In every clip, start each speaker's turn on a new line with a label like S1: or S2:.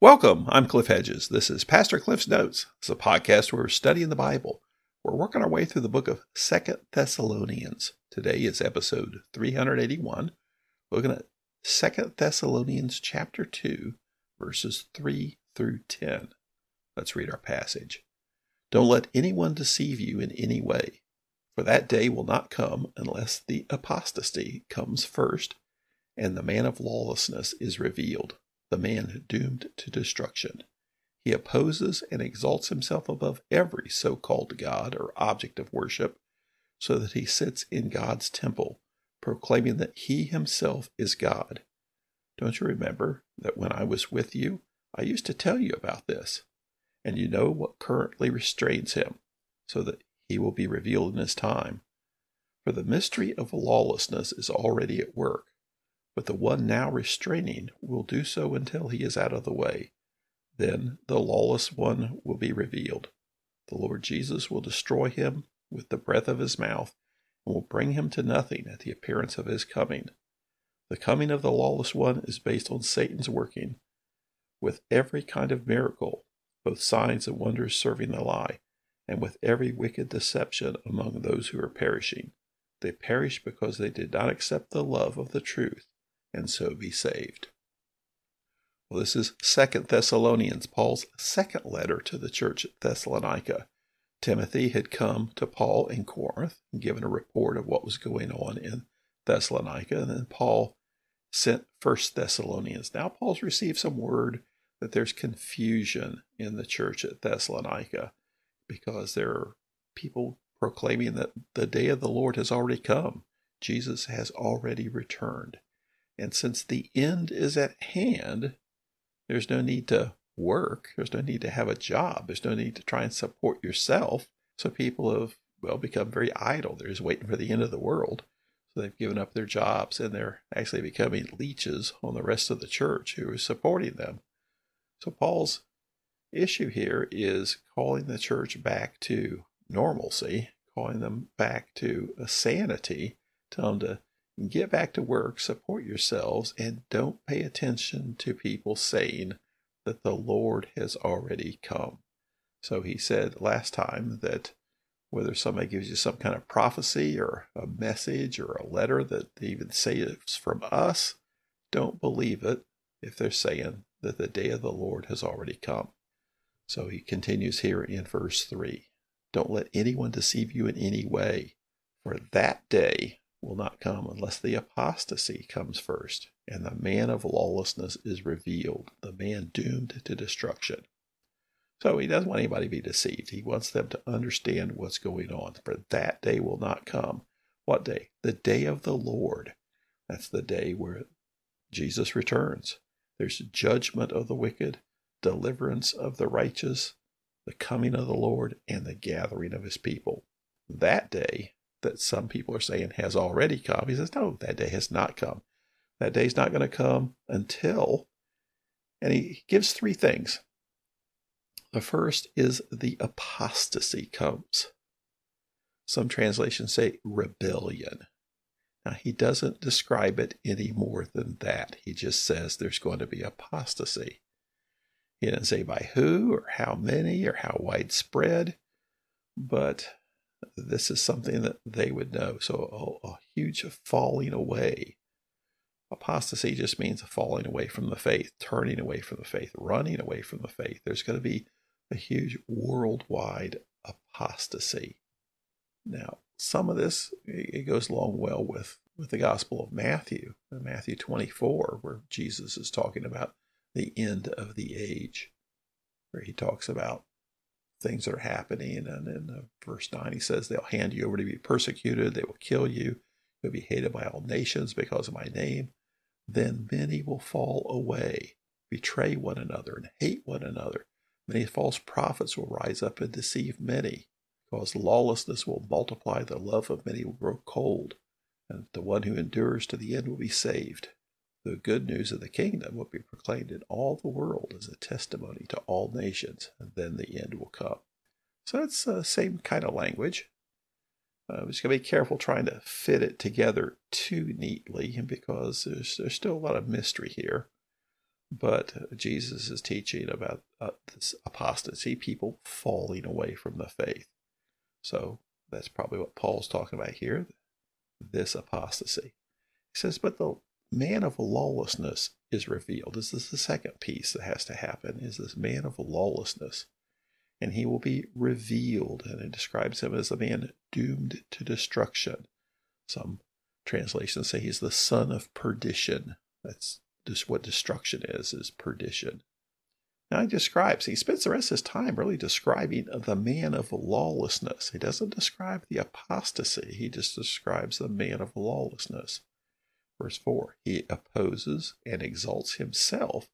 S1: Welcome. I'm Cliff Hedges. This is Pastor Cliff's Notes. It's a podcast where we're studying the Bible. We're working our way through the book of Second Thessalonians. Today is episode 381. We're looking at Second Thessalonians chapter 2, verses 3 through 10. Let's read our passage. Don't let anyone deceive you in any way, for that day will not come unless the apostasy comes first and the man of lawlessness is revealed the man doomed to destruction. He opposes and exalts himself above every so called God or object of worship, so that he sits in God's temple, proclaiming that he himself is God. Don't you remember that when I was with you, I used to tell you about this? And you know what currently restrains him, so that he will be revealed in his time. For the mystery of lawlessness is already at work but the one now restraining will do so until he is out of the way. Then the lawless one will be revealed. The Lord Jesus will destroy him with the breath of his mouth and will bring him to nothing at the appearance of his coming. The coming of the lawless one is based on Satan's working with every kind of miracle, both signs and wonders serving the lie, and with every wicked deception among those who are perishing. They perish because they did not accept the love of the truth and so be saved. Well, this is Second Thessalonians, Paul's second letter to the church at Thessalonica. Timothy had come to Paul in Corinth and given a report of what was going on in Thessalonica, and then Paul sent First Thessalonians. Now Paul's received some word that there's confusion in the church at Thessalonica because there are people proclaiming that the day of the Lord has already come. Jesus has already returned. And since the end is at hand, there's no need to work. There's no need to have a job. There's no need to try and support yourself. So people have, well, become very idle. They're just waiting for the end of the world. So they've given up their jobs and they're actually becoming leeches on the rest of the church who is supporting them. So Paul's issue here is calling the church back to normalcy, calling them back to a sanity, tell them to Get back to work, support yourselves, and don't pay attention to people saying that the Lord has already come. So he said last time that whether somebody gives you some kind of prophecy or a message or a letter that they even say it's from us, don't believe it if they're saying that the day of the Lord has already come. So he continues here in verse 3 Don't let anyone deceive you in any way, for that day will not come unless the apostasy comes first, and the man of lawlessness is revealed, the man doomed to destruction. So he doesn't want anybody to be deceived. He wants them to understand what's going on, for that day will not come. What day? The day of the Lord. That's the day where Jesus returns. There's judgment of the wicked, deliverance of the righteous, the coming of the Lord, and the gathering of his people. That day that some people are saying has already come. He says, no, that day has not come. That day is not going to come until, and he gives three things. The first is the apostasy comes. Some translations say rebellion. Now, he doesn't describe it any more than that. He just says there's going to be apostasy. He doesn't say by who or how many or how widespread, but this is something that they would know. So, a, a huge falling away. Apostasy just means falling away from the faith, turning away from the faith, running away from the faith. There's going to be a huge worldwide apostasy. Now, some of this it goes along well with with the Gospel of Matthew, Matthew 24, where Jesus is talking about the end of the age, where he talks about things that are happening. And in verse 9, he says, They'll hand you over to be persecuted, they will kill you, you'll be hated by all nations because of my name. Then many will fall away, betray one another, and hate one another. Many false prophets will rise up and deceive many, because lawlessness will multiply, the love of many will grow cold, and the one who endures to the end will be saved. The good news of the kingdom will be proclaimed in all the world as a testimony to all nations, and then the end will come. So it's the same kind of language. Uh, just going to be careful trying to fit it together too neatly because there's, there's still a lot of mystery here. But Jesus is teaching about uh, this apostasy, people falling away from the faith. So that's probably what Paul's talking about here this apostasy. He says, But the man of lawlessness is revealed. This is the second piece that has to happen, is this man of lawlessness. And he will be revealed, and it describes him as a man doomed to destruction. Some translations say he's the son of perdition. That's just what destruction is, is perdition. Now he describes, he spends the rest of his time really describing the man of lawlessness. He doesn't describe the apostasy, he just describes the man of lawlessness. Verse 4 He opposes and exalts himself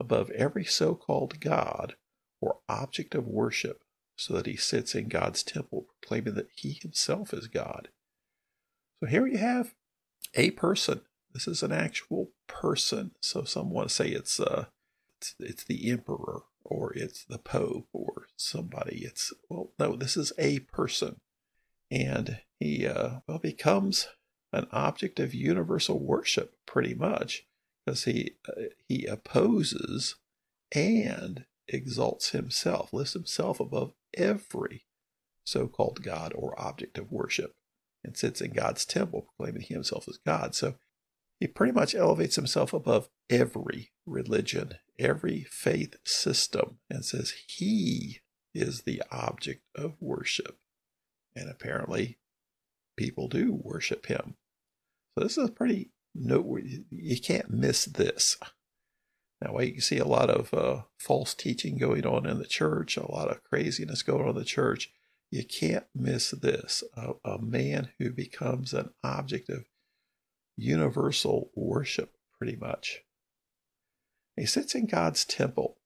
S1: above every so called God or object of worship, so that he sits in God's temple, proclaiming that he himself is God. So here you have a person. This is an actual person. So some want to say it's uh it's, it's the emperor or it's the pope or somebody. It's well, no, this is a person, and he uh, well becomes an object of universal worship pretty much because he uh, he opposes and exalts himself, lifts himself above every so-called god or object of worship, and sits in God's temple, proclaiming himself as God. So he pretty much elevates himself above every religion, every faith system, and says he is the object of worship. And apparently, people do worship him. So this is a pretty noteworthy. You can't miss this. Now, you can see a lot of uh, false teaching going on in the church, a lot of craziness going on in the church. You can't miss this. A, a man who becomes an object of universal worship, pretty much. He sits in God's temple.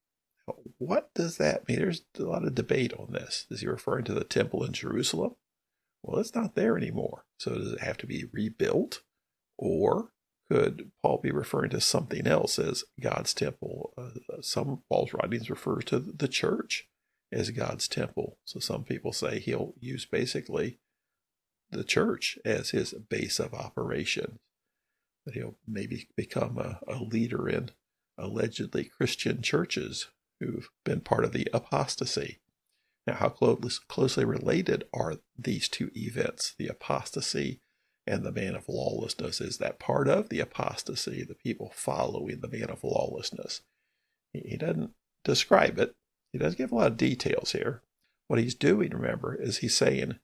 S1: What does that mean? There's a lot of debate on this. Is he referring to the temple in Jerusalem? Well, it's not there anymore. So does it have to be rebuilt? Or could Paul be referring to something else as God's temple? Uh, some of Paul's writings refer to the church as God's temple. So some people say he'll use basically the church as his base of operation that he'll maybe become a, a leader in allegedly Christian churches who've been part of the apostasy. Now, how close, closely related are these two events, the apostasy and the man of lawlessness? Is that part of the apostasy, the people following the man of lawlessness? He, doesn't describe it, he doesn't give a lot of details here. What he's doing, remember, is he's saying,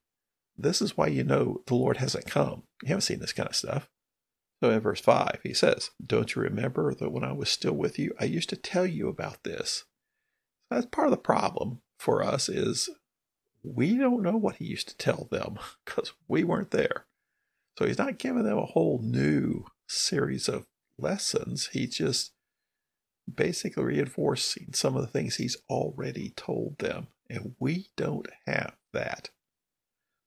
S1: This is why you know the Lord hasn't come. You haven't seen this kind of stuff. So in verse 5, he says, Don't you remember that when I was still with you, I used to tell you about this? That's part of the problem for us is we don't know what he used to tell them because we weren't there. So he's not giving them a whole new series of lessons. He's just basically reinforcing some of the things he's already told them. And we don't have that.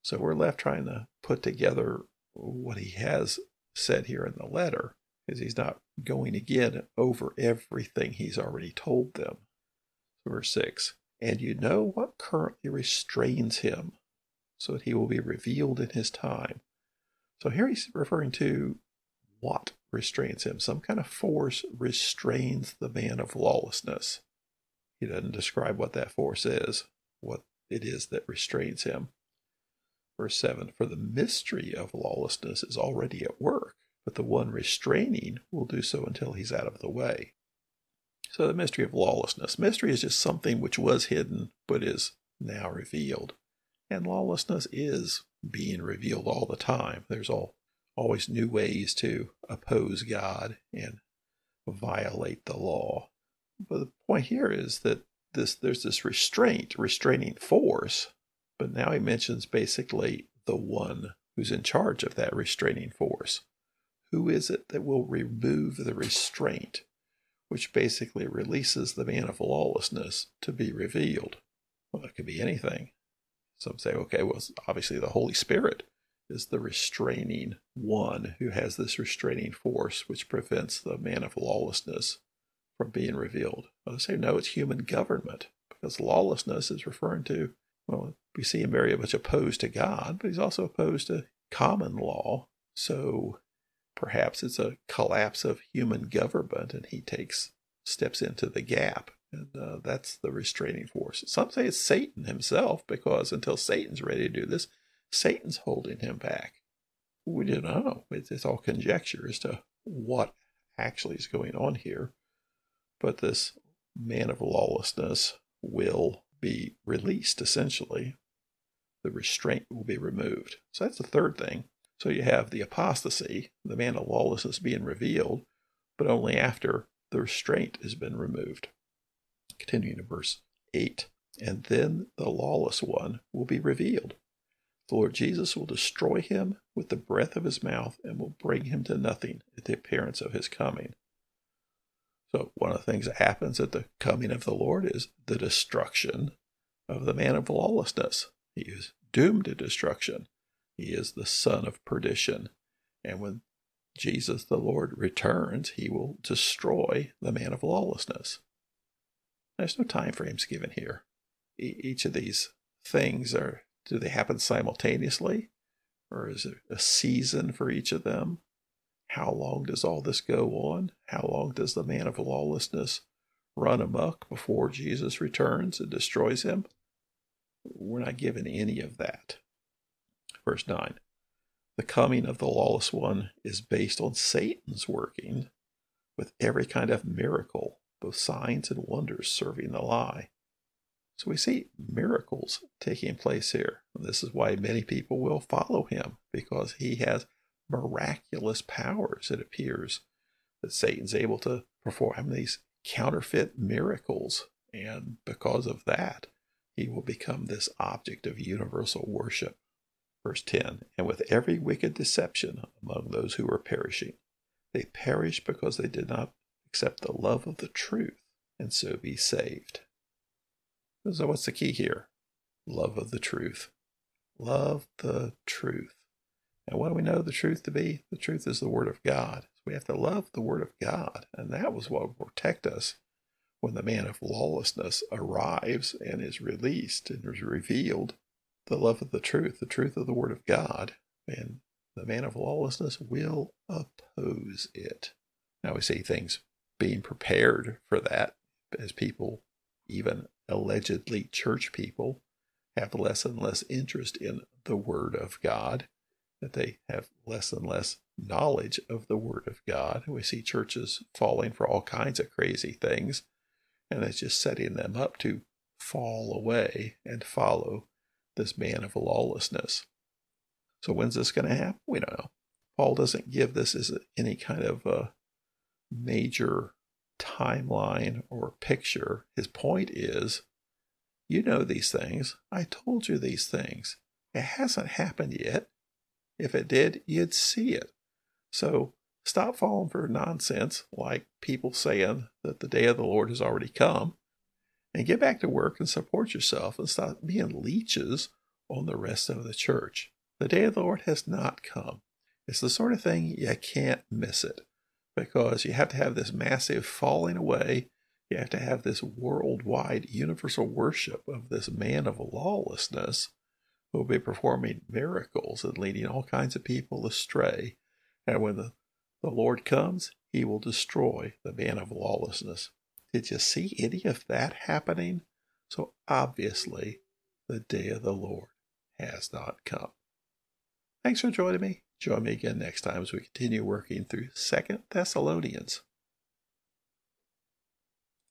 S1: So we're left trying to put together what he has said here in the letter because he's not going again over everything he's already told them. Verse 6 And you know what currently restrains him, so that he will be revealed in his time. So here he's referring to what restrains him. Some kind of force restrains the man of lawlessness. He doesn't describe what that force is, what it is that restrains him. Verse 7 For the mystery of lawlessness is already at work, but the one restraining will do so until he's out of the way. So, the mystery of lawlessness. Mystery is just something which was hidden but is now revealed. And lawlessness is being revealed all the time. There's all, always new ways to oppose God and violate the law. But the point here is that this there's this restraint, restraining force but now he mentions basically the one who's in charge of that restraining force. Who is it that will remove the restraint, which basically releases the man of lawlessness to be revealed? Well, it could be anything. Some say, okay, well, obviously the Holy Spirit is the restraining one who has this restraining force which prevents the man of lawlessness from being revealed. Others say, no, it's human government because lawlessness is referring to well, we see him very much opposed to God, but he's also opposed to common law. So perhaps it's a collapse of human government and he takes steps into the gap. And uh, that's the restraining force. Some say it's Satan himself because until Satan's ready to do this, Satan's holding him back. We don't know. It's, it's all conjecture as to what actually is going on here. But this man of lawlessness will be released, essentially. The restraint will be removed. So that's the third thing. So you have the apostasy, the man of lawlessness being revealed, but only after the restraint has been removed. Continuing to verse 8. And then the lawless one will be revealed. The Lord Jesus will destroy him with the breath of his mouth and will bring him to nothing at the appearance of his coming. So, one of the things that happens at the coming of the Lord is the destruction of the man of lawlessness. He is doomed to destruction. He is the son of perdition. And when Jesus the Lord returns, he will destroy the man of lawlessness. There's no time frames given here. E- each of these things are do they happen simultaneously? Or is it a season for each of them? How long does all this go on? How long does the man of lawlessness run amuck before Jesus returns and destroys him? We're not given any of that. Verse 9 The coming of the lawless one is based on Satan's working with every kind of miracle, both signs and wonders serving the lie. So we see miracles taking place here. This is why many people will follow him because he has miraculous powers, it appears, that Satan's able to perform these counterfeit miracles. And because of that, he will become this object of universal worship. Verse 10 And with every wicked deception among those who are perishing, they perish because they did not accept the love of the truth and so be saved. So, what's the key here? Love of the truth. Love the truth. And what do we know the truth to be? The truth is the Word of God. So we have to love the Word of God. And that was what will protect us when the man of lawlessness arrives and is released and is revealed. The love of the truth, the truth of the Word of God. And the man of lawlessness will oppose it. Now we see things being prepared for that as people, even allegedly church people, have less and less interest in the Word of God that they have less and less knowledge of the Word of God. We see churches falling for all kinds of crazy things, and it's just setting them up to fall away and follow this man of lawlessness. So, when's this going to happen? We don't know. Paul doesn't give this as any kind of a major timeline or picture. His point is you know these things. I told you these things. It hasn't happened yet. If it did, you'd see it. So stop falling for nonsense like people saying that the day of the Lord has already come and get back to work and support yourself and stop being leeches on the rest of the church. The day of the Lord has not come. It's the sort of thing you can't miss it because you have to have this massive falling away. You have to have this worldwide universal worship of this man of lawlessness who will be performing miracles and leading all kinds of people astray. And when the, the Lord comes, he will destroy the man of lawlessness. Did you see any of that happening? So obviously, the day of the Lord has not come. Thanks for joining me. Join me again next time as we continue working through Second Thessalonians.